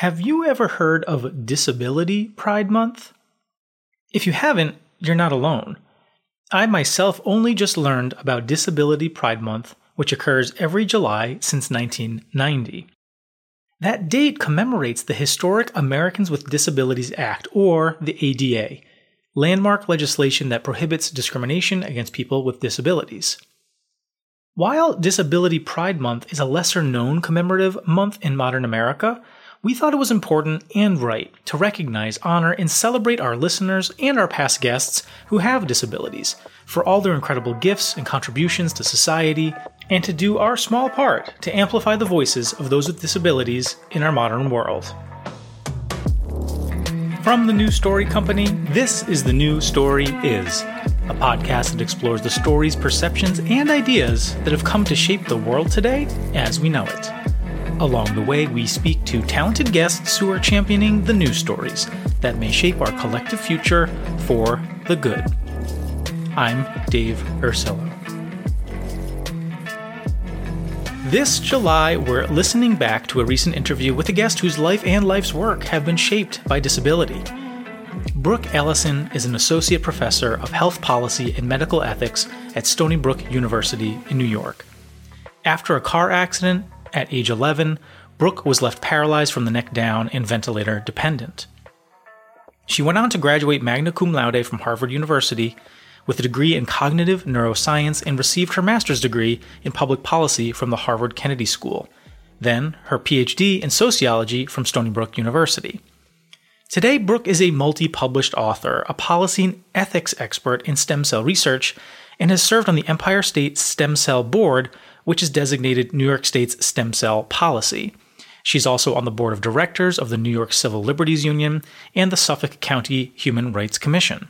Have you ever heard of Disability Pride Month? If you haven't, you're not alone. I myself only just learned about Disability Pride Month, which occurs every July since 1990. That date commemorates the historic Americans with Disabilities Act, or the ADA, landmark legislation that prohibits discrimination against people with disabilities. While Disability Pride Month is a lesser known commemorative month in modern America, we thought it was important and right to recognize, honor, and celebrate our listeners and our past guests who have disabilities for all their incredible gifts and contributions to society, and to do our small part to amplify the voices of those with disabilities in our modern world. From the New Story Company, this is The New Story Is, a podcast that explores the stories, perceptions, and ideas that have come to shape the world today as we know it. Along the way, we speak to talented guests who are championing the news stories that may shape our collective future for the good. I'm Dave Ursillo. This July, we're listening back to a recent interview with a guest whose life and life's work have been shaped by disability. Brooke Ellison is an associate professor of health policy and medical ethics at Stony Brook University in New York. After a car accident, at age 11, Brooke was left paralyzed from the neck down and ventilator dependent. She went on to graduate magna cum laude from Harvard University with a degree in cognitive neuroscience and received her master's degree in public policy from the Harvard Kennedy School, then her PhD in sociology from Stony Brook University. Today, Brooke is a multi published author, a policy and ethics expert in stem cell research, and has served on the Empire State Stem Cell Board, which is designated New York State's stem cell policy. She's also on the board of directors of the New York Civil Liberties Union and the Suffolk County Human Rights Commission.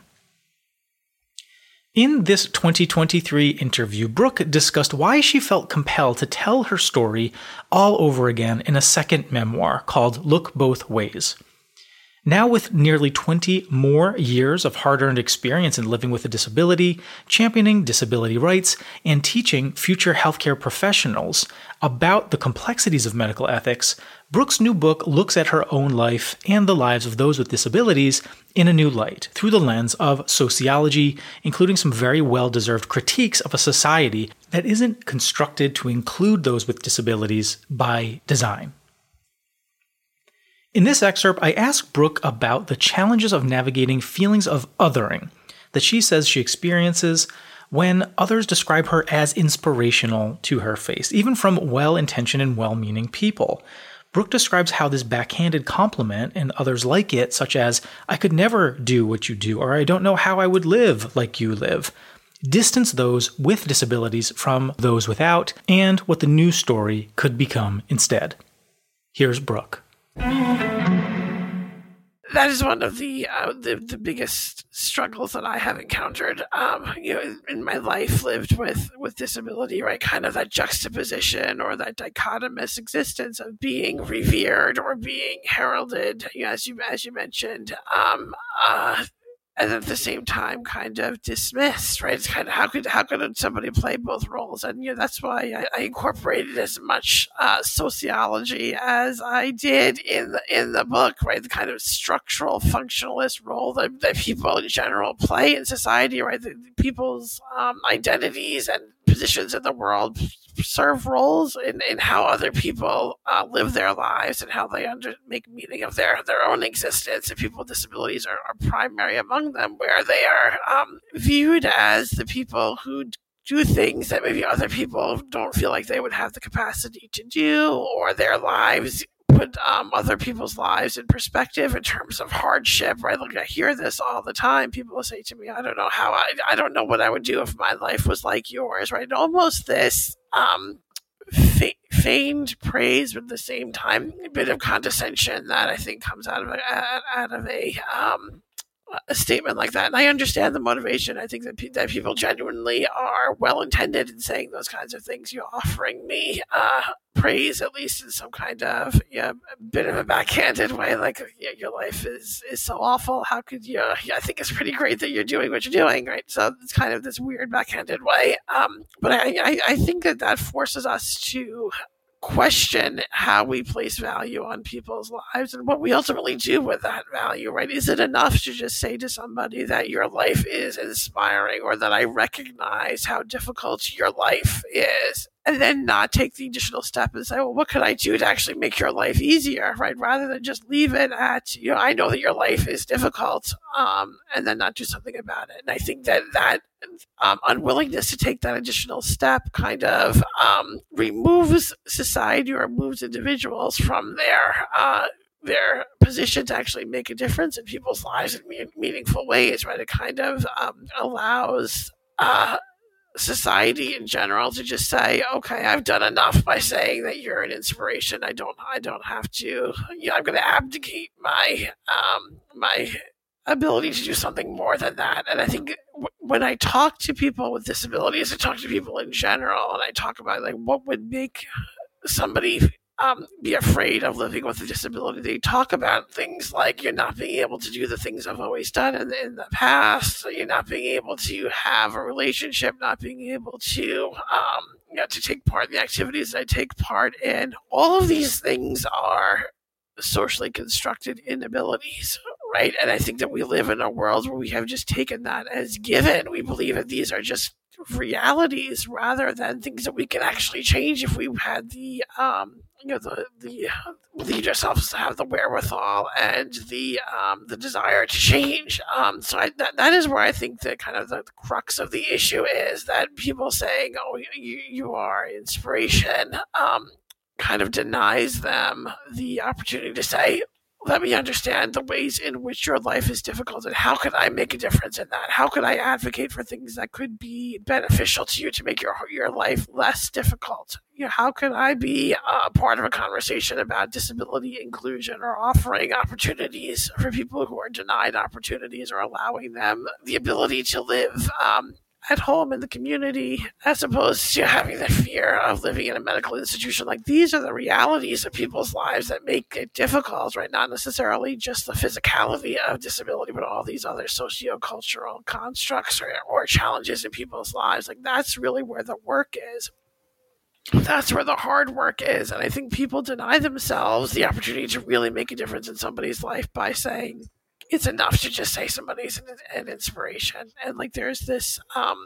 In this 2023 interview, Brooke discussed why she felt compelled to tell her story all over again in a second memoir called Look Both Ways. Now, with nearly 20 more years of hard earned experience in living with a disability, championing disability rights, and teaching future healthcare professionals about the complexities of medical ethics, Brooke's new book looks at her own life and the lives of those with disabilities in a new light through the lens of sociology, including some very well deserved critiques of a society that isn't constructed to include those with disabilities by design. In this excerpt, I ask Brooke about the challenges of navigating feelings of othering that she says she experiences when others describe her as inspirational to her face, even from well intentioned and well meaning people. Brooke describes how this backhanded compliment and others like it, such as, I could never do what you do, or I don't know how I would live like you live, distance those with disabilities from those without, and what the new story could become instead. Here's Brooke. That is one of the, uh, the the biggest struggles that I have encountered, um, you know, in my life lived with with disability. Right, kind of that juxtaposition or that dichotomous existence of being revered or being heralded. You know, as you as you mentioned, um, uh, and at the same time kind of dismissed, right? It's kind of how could how could somebody play both roles? And you know that's why I, I incorporated as much uh, sociology as I did in the in the book, right? The kind of structural functionalist role that, that people in general play in society, right? The, the people's um, identities and positions in the world serve roles in, in how other people uh, live their lives and how they under, make meaning of their, their own existence. And people with disabilities are, are primary among them, where they are um, viewed as the people who do things that maybe other people don't feel like they would have the capacity to do, or their lives put um, other people's lives in perspective in terms of hardship, right? Like I hear this all the time. People will say to me, I don't know how I, I don't know what I would do if my life was like yours, right? Almost this, um, fe- feigned praise, but at the same time, a bit of condescension that I think comes out of a, out of a, um, a statement like that. And I understand the motivation. I think that, pe- that people genuinely are well intended in saying those kinds of things. You're offering me uh, praise, at least in some kind of yeah, a bit of a backhanded way, like yeah, your life is is so awful. How could you? Yeah, I think it's pretty great that you're doing what you're doing, right? So it's kind of this weird backhanded way. Um, but I, I, I think that that forces us to question how we place value on people's lives and what we ultimately do with that value, right? Is it enough to just say to somebody that your life is inspiring or that I recognize how difficult your life is? And then not take the additional step and say, well, what could I do to actually make your life easier, right? Rather than just leave it at, you know, I know that your life is difficult, um, and then not do something about it. And I think that that um, unwillingness to take that additional step kind of um, removes society or moves individuals from their uh, their position to actually make a difference in people's lives in meaningful ways. Right, it kind of um, allows. Uh, society in general to just say, okay, I've done enough by saying that you're an inspiration. I don't, I don't have to, I'm going to abdicate my, um, my ability to do something more than that. And I think w- when I talk to people with disabilities, I talk to people in general, and I talk about like what would make somebody um, be afraid of living with a disability. They talk about things like you're not being able to do the things I've always done in the, in the past. You're not being able to have a relationship, not being able to, um, you know, to take part in the activities I take part in. All of these things are socially constructed inabilities right? And I think that we live in a world where we have just taken that as given. We believe that these are just realities rather than things that we can actually change if we had the um you know the the lead ourselves to have the wherewithal and the um the desire to change. Um so I, that that is where I think that kind of the crux of the issue is that people saying oh you you are inspiration um kind of denies them the opportunity to say let me understand the ways in which your life is difficult and how can I make a difference in that? How can I advocate for things that could be beneficial to you to make your your life less difficult? You know, how can I be a part of a conversation about disability inclusion or offering opportunities for people who are denied opportunities or allowing them the ability to live um, at home in the community as opposed to having the fear of living in a medical institution. Like these are the realities of people's lives that make it difficult, right? Not necessarily just the physicality of disability, but all these other sociocultural constructs or, or challenges in people's lives. Like that's really where the work is that's where the hard work is. And I think people deny themselves the opportunity to really make a difference in somebody's life by saying, it's enough to just say somebody's an, an inspiration. And like there's this um,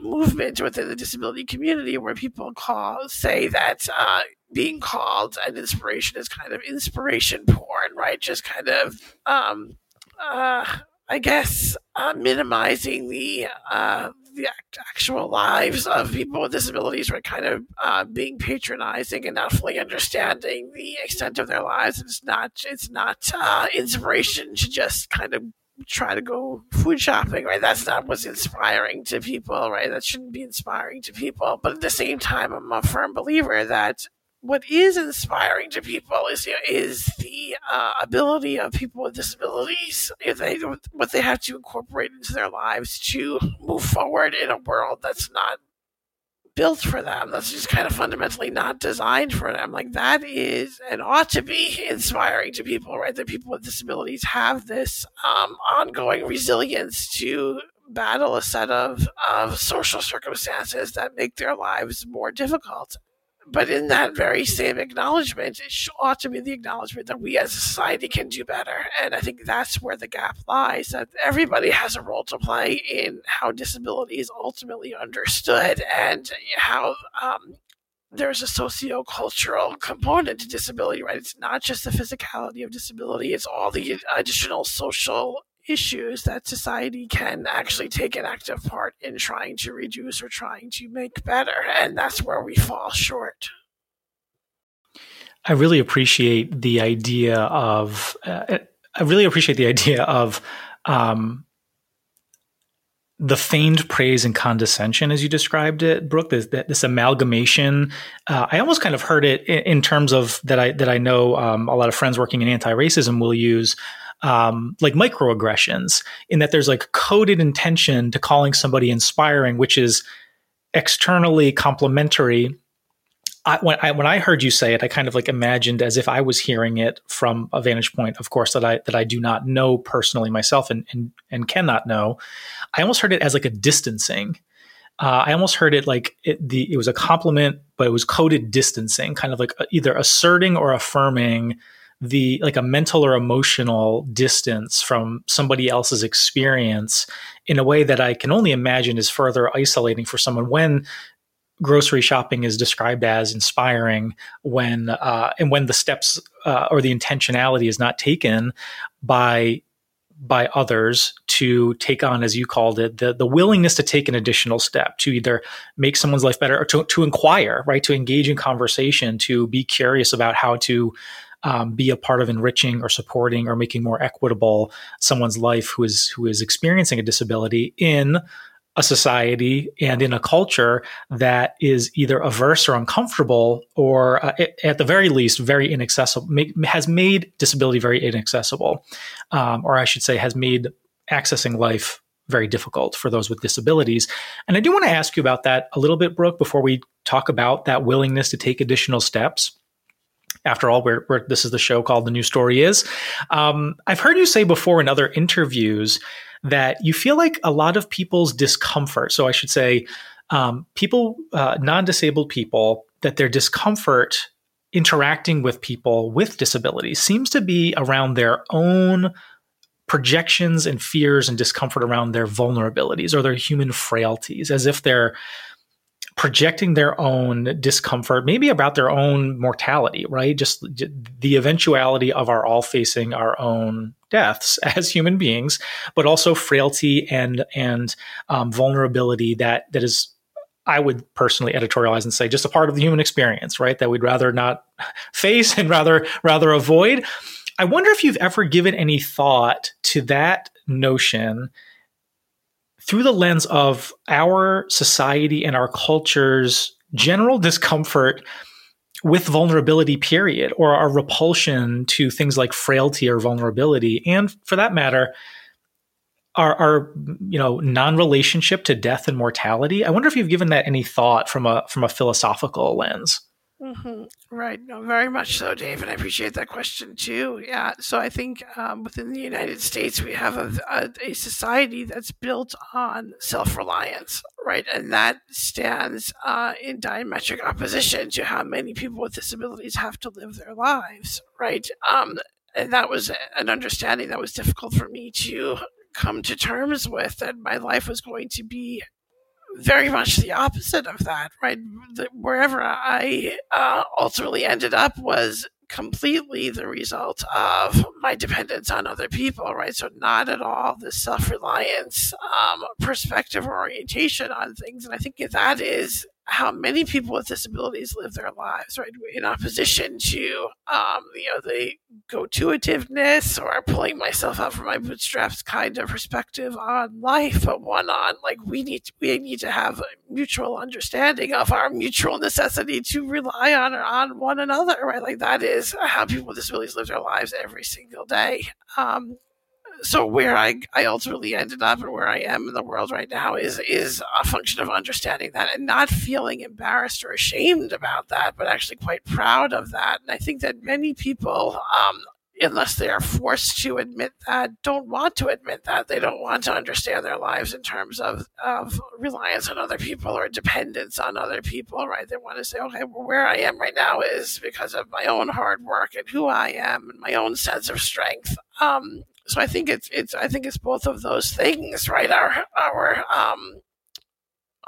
movement within the disability community where people call say that uh, being called an inspiration is kind of inspiration porn, right? Just kind of um, uh, I guess uh, minimizing the uh, the actual lives of people with disabilities were kind of uh, being patronizing and not fully understanding the extent of their lives. It's not it's not uh, inspiration to just kind of try to go food shopping, right? That's not what's inspiring to people, right? That shouldn't be inspiring to people. But at the same time, I'm a firm believer that what is inspiring to people is you know, is the uh, ability of people with disabilities if they what they have to incorporate into their lives to move forward in a world that's not built for them that's just kind of fundamentally not designed for them. Like that is and ought to be inspiring to people right? That people with disabilities have this um, ongoing resilience to battle a set of, of social circumstances that make their lives more difficult but in that very same acknowledgement, it ought to be the acknowledgement that we as a society can do better. And I think that's where the gap lies that everybody has a role to play in how disability is ultimately understood and how um, there's a socio-cultural component to disability, right? It's not just the physicality of disability, it's all the additional social issues that society can actually take an active part in trying to reduce or trying to make better. And that's where we fall short. I really appreciate the idea of, uh, I really appreciate the idea of, um, the feigned praise and condescension, as you described it, Brooke, this, this amalgamation. Uh, I almost kind of heard it in, in, terms of that. I that I know um, a lot of friends working in anti-racism will use um, like microaggressions in that there's like coded intention to calling somebody inspiring, which is externally complimentary. I, when I when I heard you say it, I kind of like imagined as if I was hearing it from a vantage point, of course, that I that I do not know personally myself and and, and cannot know. I almost heard it as like a distancing uh, I almost heard it like it, the it was a compliment, but it was coded distancing, kind of like either asserting or affirming the like a mental or emotional distance from somebody else's experience in a way that I can only imagine is further isolating for someone when grocery shopping is described as inspiring when uh, and when the steps uh, or the intentionality is not taken by by others to take on, as you called it, the, the willingness to take an additional step to either make someone's life better or to, to inquire, right? To engage in conversation, to be curious about how to um, be a part of enriching or supporting or making more equitable someone's life who is who is experiencing a disability in a society and in a culture that is either averse or uncomfortable, or uh, at the very least, very inaccessible, make, has made disability very inaccessible, um, or I should say, has made accessing life very difficult for those with disabilities. And I do want to ask you about that a little bit, Brooke, before we talk about that willingness to take additional steps. After all, we're, we're, this is the show called The New Story Is. Um, I've heard you say before in other interviews that you feel like a lot of people's discomfort, so I should say, um, people, uh, non disabled people, that their discomfort interacting with people with disabilities seems to be around their own projections and fears and discomfort around their vulnerabilities or their human frailties, as if they're projecting their own discomfort, maybe about their own mortality, right? Just the eventuality of our all facing our own deaths as human beings, but also frailty and and um, vulnerability that that is. I would personally editorialize and say just a part of the human experience, right? That we'd rather not face and rather rather avoid. I wonder if you've ever given any thought to that notion through the lens of our society and our culture's general discomfort with vulnerability period or our repulsion to things like frailty or vulnerability and for that matter our, our you know non-relationship to death and mortality. I wonder if you've given that any thought from a from a philosophical lens Mm-hmm. Right. No, very much so, Dave. And I appreciate that question too. Yeah. So I think um, within the United States, we have a, a, a society that's built on self reliance, right? And that stands uh, in diametric opposition to how many people with disabilities have to live their lives, right? Um, and that was an understanding that was difficult for me to come to terms with that my life was going to be very much the opposite of that, right? Wherever I uh, ultimately ended up was completely the result of my dependence on other people, right? So not at all the self-reliance um, perspective or orientation on things. And I think that is how many people with disabilities live their lives, right? In opposition to, um, you know, the go-to-ativeness or pulling myself out from my bootstraps kind of perspective on life, but one on like we need to, we need to have a mutual understanding of our mutual necessity to rely on on one another, right? Like that is how people with disabilities live their lives every single day. Um, so where I, I ultimately ended up and where I am in the world right now is is a function of understanding that and not feeling embarrassed or ashamed about that, but actually quite proud of that. And I think that many people, um, unless they are forced to admit that, don't want to admit that. They don't want to understand their lives in terms of, of reliance on other people or dependence on other people, right? They want to say, okay, well, where I am right now is because of my own hard work and who I am and my own sense of strength. Um, so I think it's it's I think it's both of those things, right? Our our um,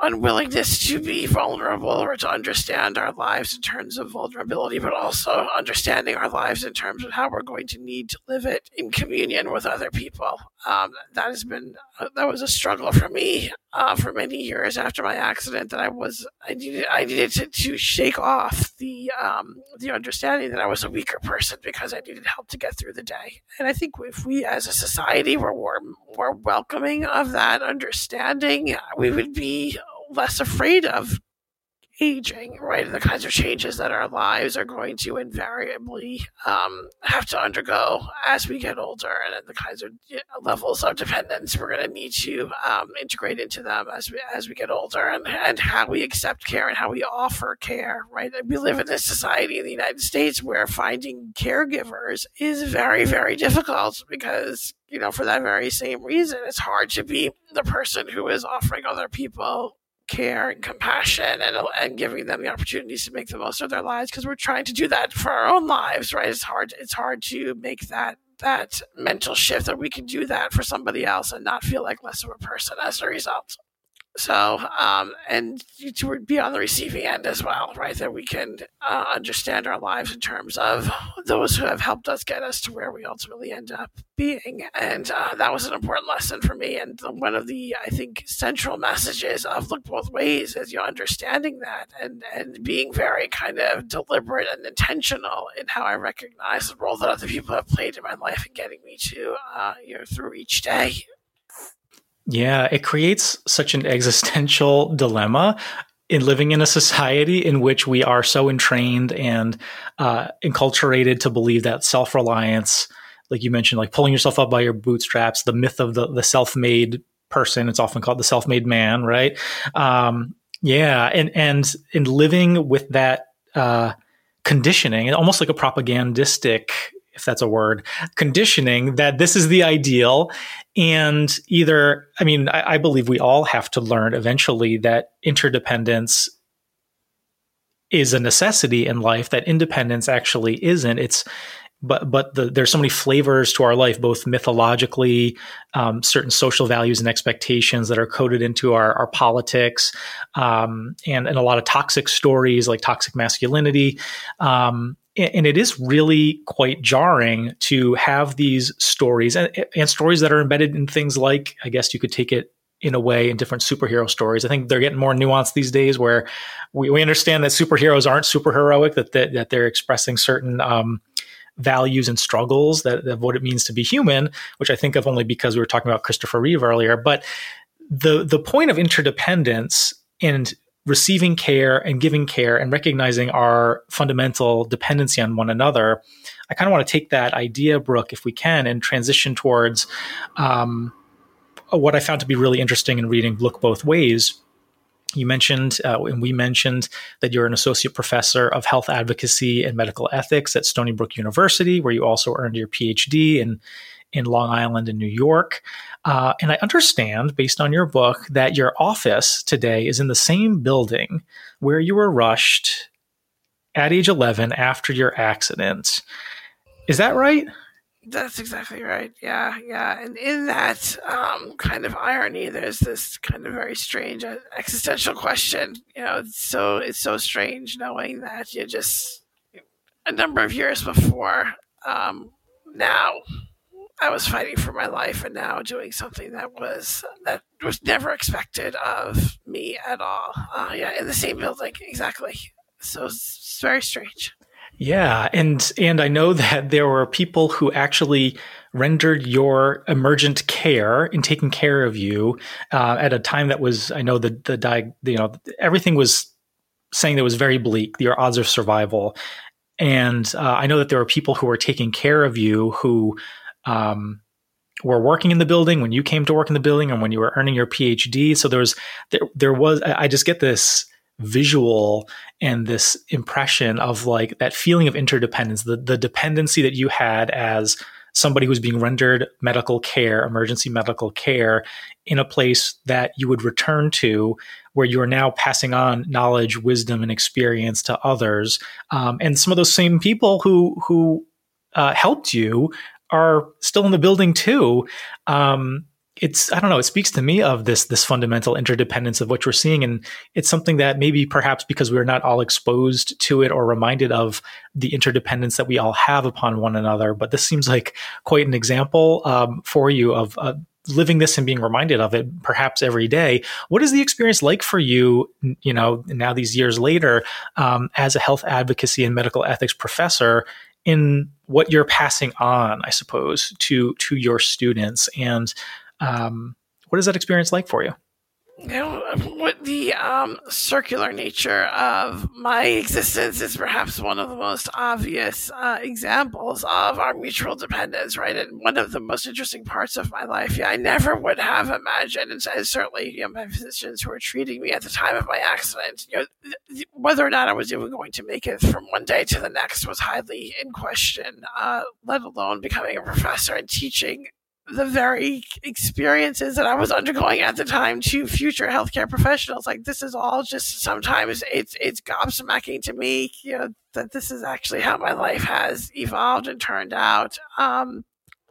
unwillingness to be vulnerable or to understand our lives in terms of vulnerability, but also understanding our lives in terms of how we're going to need to live it in communion with other people. Um, that has been uh, that was a struggle for me uh, for many years after my accident. That I was I needed I needed to, to shake off the um, the understanding that I was a weaker person because I needed help to get through the day. And I think if we as a society were more, more welcoming of that understanding, we would be less afraid of aging, right? And the kinds of changes that our lives are going to invariably um, have to undergo as we get older, and the kinds of levels of dependence we're going to need to um, integrate into them as we as we get older, and and how we accept care and how we offer care, right? we live in a society in the United States where finding caregivers is very very difficult because you know for that very same reason it's hard to be the person who is offering other people care and compassion and, and giving them the opportunities to make the most of their lives because we're trying to do that for our own lives right? It's hard it's hard to make that that mental shift that we can do that for somebody else and not feel like less of a person as a result so, um, and to be on the receiving end as well, right? That we can uh, understand our lives in terms of those who have helped us get us to where we ultimately end up being. And uh, that was an important lesson for me. And one of the, I think, central messages of Look Both Ways is you understanding that and, and being very kind of deliberate and intentional in how I recognize the role that other people have played in my life and getting me to, uh, you know, through each day yeah, it creates such an existential dilemma in living in a society in which we are so entrained and uh, enculturated to believe that self reliance, like you mentioned, like pulling yourself up by your bootstraps, the myth of the, the self made person, it's often called the self made man, right? Um, yeah, and, and in living with that uh, conditioning, almost like a propagandistic if that's a word, conditioning that this is the ideal. And either, I mean, I, I, believe we all have to learn eventually that interdependence is a necessity in life, that independence actually isn't. It's, but but the, there's so many flavors to our life, both mythologically, um, certain social values and expectations that are coded into our, our politics, um, and and a lot of toxic stories like toxic masculinity. Um, and it is really quite jarring to have these stories and, and, stories that are embedded in things like i guess you could take it in a way in different superhero stories. I think they're getting more nuanced these days where we, we understand that superheroes aren't super heroic that, that, that they're expressing certain um, values and struggles that, of what it means to be human which i think of only because we were talking about christopher reeve earlier. But the the point of interdependence and receiving care and giving care and recognizing our fundamental dependency on one another, I kind of want to take that idea, Brooke, if we can, and transition towards um, what I found to be really interesting in reading Look Both Ways. You mentioned, uh, and we mentioned, that you're an associate professor of health advocacy and medical ethics at Stony Brook University, where you also earned your PhD in in Long Island in New York. Uh, and I understand, based on your book, that your office today is in the same building where you were rushed at age 11 after your accident. Is that right? That's exactly right. Yeah, yeah. And in that um, kind of irony, there's this kind of very strange uh, existential question. You know, it's so it's so strange knowing that you just a number of years before um, now I was fighting for my life and now doing something that was that was never expected of me at all. Uh, yeah, in the same building, exactly. So it's very strange. Yeah, and and I know that there were people who actually rendered your emergent care in taking care of you uh, at a time that was I know the the di- you know everything was saying that was very bleak your odds of survival and uh, I know that there were people who were taking care of you who um, were working in the building when you came to work in the building and when you were earning your PhD. So there was there, there was I just get this visual and this impression of like that feeling of interdependence, the the dependency that you had as somebody who's being rendered medical care, emergency medical care in a place that you would return to where you are now passing on knowledge, wisdom, and experience to others. Um, and some of those same people who who uh, helped you are still in the building too. Um, it's I don't know. It speaks to me of this this fundamental interdependence of what we're seeing, and it's something that maybe perhaps because we're not all exposed to it or reminded of the interdependence that we all have upon one another. But this seems like quite an example um, for you of. Uh, living this and being reminded of it perhaps every day what is the experience like for you you know now these years later um, as a health advocacy and medical ethics professor in what you're passing on, I suppose, to to your students. And um, what is that experience like for you? You know, the um, circular nature of my existence is perhaps one of the most obvious uh, examples of our mutual dependence, right? And one of the most interesting parts of my life. Yeah, I never would have imagined, and certainly you know, my physicians who were treating me at the time of my accident, you know, th- th- whether or not I was even going to make it from one day to the next was highly in question, uh, let alone becoming a professor and teaching the very experiences that I was undergoing at the time to future healthcare professionals. Like this is all just sometimes it's it's gobsmacking to me, you know, that this is actually how my life has evolved and turned out. Um,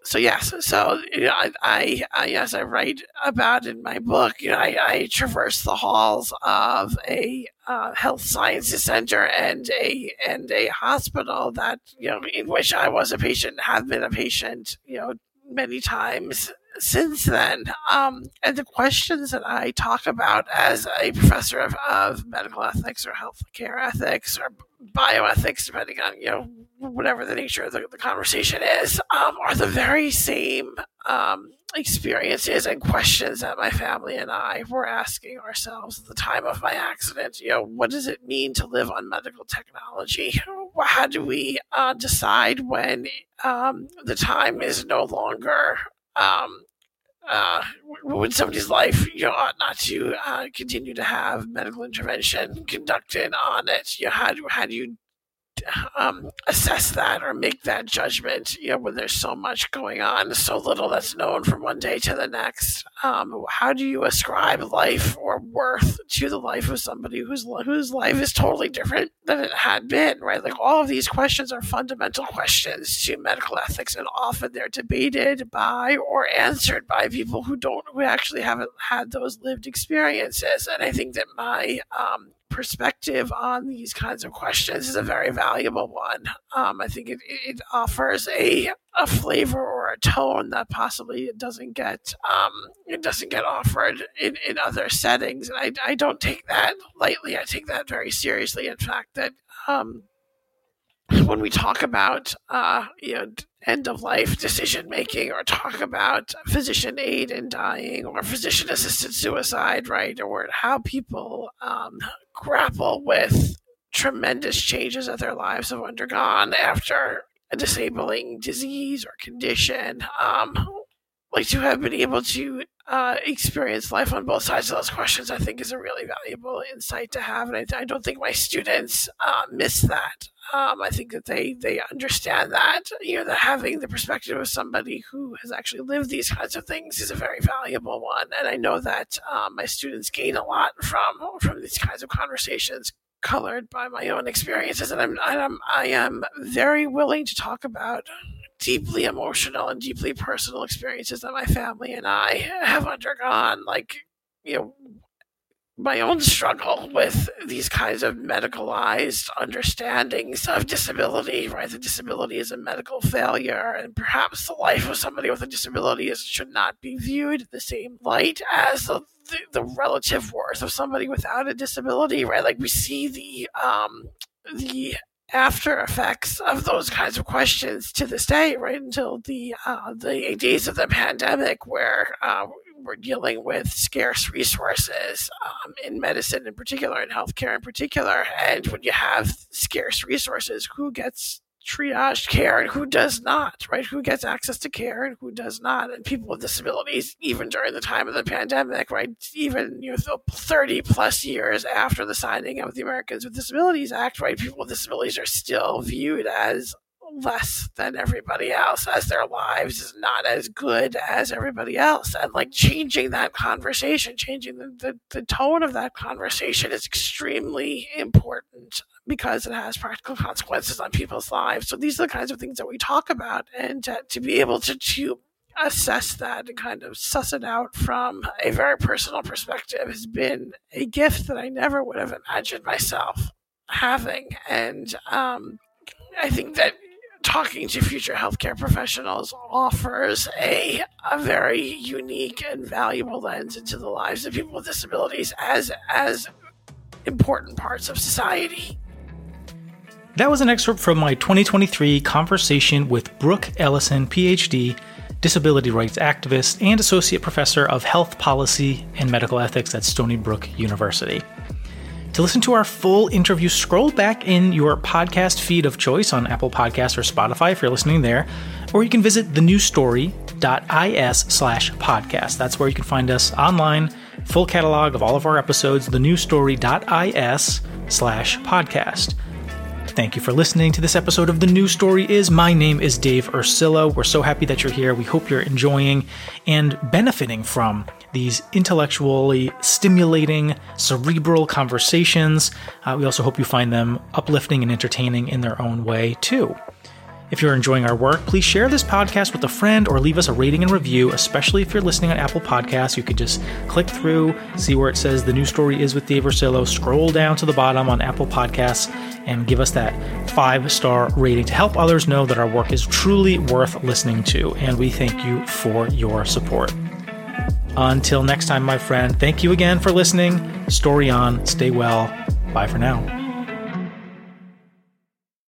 so yes, so you know, I, I, I as I write about in my book, you know, I, I traverse the halls of a uh, health sciences center and a and a hospital that you know in which I was a patient, have been a patient, you know, many times since then. Um, and the questions that I talk about as a professor of, of medical ethics or healthcare ethics or bioethics, depending on you know whatever the nature of the, the conversation is, um, are the very same um, experiences and questions that my family and I were asking ourselves at the time of my accident. You know, what does it mean to live on medical technology? How do we uh, decide when um, the time is no longer um, uh, when somebody's life, you know, ought not to uh, continue to have medical intervention conducted on it. You know, how do how do you um, assess that or make that judgment, you know, when there's so much going on, so little that's known from one day to the next. Um, how do you ascribe life or worth to the life of somebody whose whose life is totally different than it had been, right? Like all of these questions are fundamental questions to medical ethics, and often they're debated by or answered by people who don't, who actually haven't had those lived experiences. And I think that my um, perspective on these kinds of questions is a very valuable one. Um, I think it, it offers a a flavor or a tone that possibly it doesn't get um, it doesn't get offered in, in other settings, and I, I don't take that lightly. I take that very seriously. In fact, that um, when we talk about uh, you know end of life decision making or talk about physician aid in dying or physician assisted suicide, right? Or how people um, grapple with tremendous changes that their lives have undergone after a disabling disease or condition. Um, like to have been able to uh, experience life on both sides of those questions, I think is a really valuable insight to have, and I, I don't think my students uh, miss that. Um, I think that they they understand that you know that having the perspective of somebody who has actually lived these kinds of things is a very valuable one, and I know that um, my students gain a lot from from these kinds of conversations colored by my own experiences, and I'm, I'm I am very willing to talk about deeply emotional and deeply personal experiences that my family and I have undergone, like you know my own struggle with these kinds of medicalized understandings of disability, right? The disability is a medical failure, and perhaps the life of somebody with a disability is, should not be viewed in the same light as the, the, the relative worth of somebody without a disability, right? Like we see the um, the after effects of those kinds of questions to this day, right until the uh, the days of the pandemic, where uh, we're dealing with scarce resources um, in medicine in particular, in healthcare in particular. And when you have scarce resources, who gets triage care and who does not, right? Who gets access to care and who does not? And people with disabilities, even during the time of the pandemic, right? Even, you know, 30 plus years after the signing of the Americans with Disabilities Act, right? People with disabilities are still viewed as less than everybody else, as their lives is not as good as everybody else. And like changing that conversation, changing the, the, the tone of that conversation is extremely important because it has practical consequences on people's lives. So these are the kinds of things that we talk about. And to, to be able to, to assess that and kind of suss it out from a very personal perspective has been a gift that I never would have imagined myself having. And um, I think that talking to future healthcare professionals offers a, a very unique and valuable lens into the lives of people with disabilities as as important parts of society. That was an excerpt from my 2023 conversation with Brooke Ellison, PhD, disability rights activist, and associate professor of health policy and medical ethics at Stony Brook University. To listen to our full interview, scroll back in your podcast feed of choice on Apple Podcasts or Spotify if you're listening there, or you can visit thenewstory.is slash podcast. That's where you can find us online, full catalog of all of our episodes, thenewstory.is slash podcast. Thank you for listening to this episode of The New Story Is. My name is Dave Ursillo. We're so happy that you're here. We hope you're enjoying and benefiting from these intellectually stimulating, cerebral conversations. Uh, we also hope you find them uplifting and entertaining in their own way, too. If you're enjoying our work, please share this podcast with a friend or leave us a rating and review, especially if you're listening on Apple Podcasts. You could just click through, see where it says the new story is with Dave Ursillo, scroll down to the bottom on Apple Podcasts, and give us that five star rating to help others know that our work is truly worth listening to. And we thank you for your support. Until next time, my friend, thank you again for listening. Story on, stay well. Bye for now.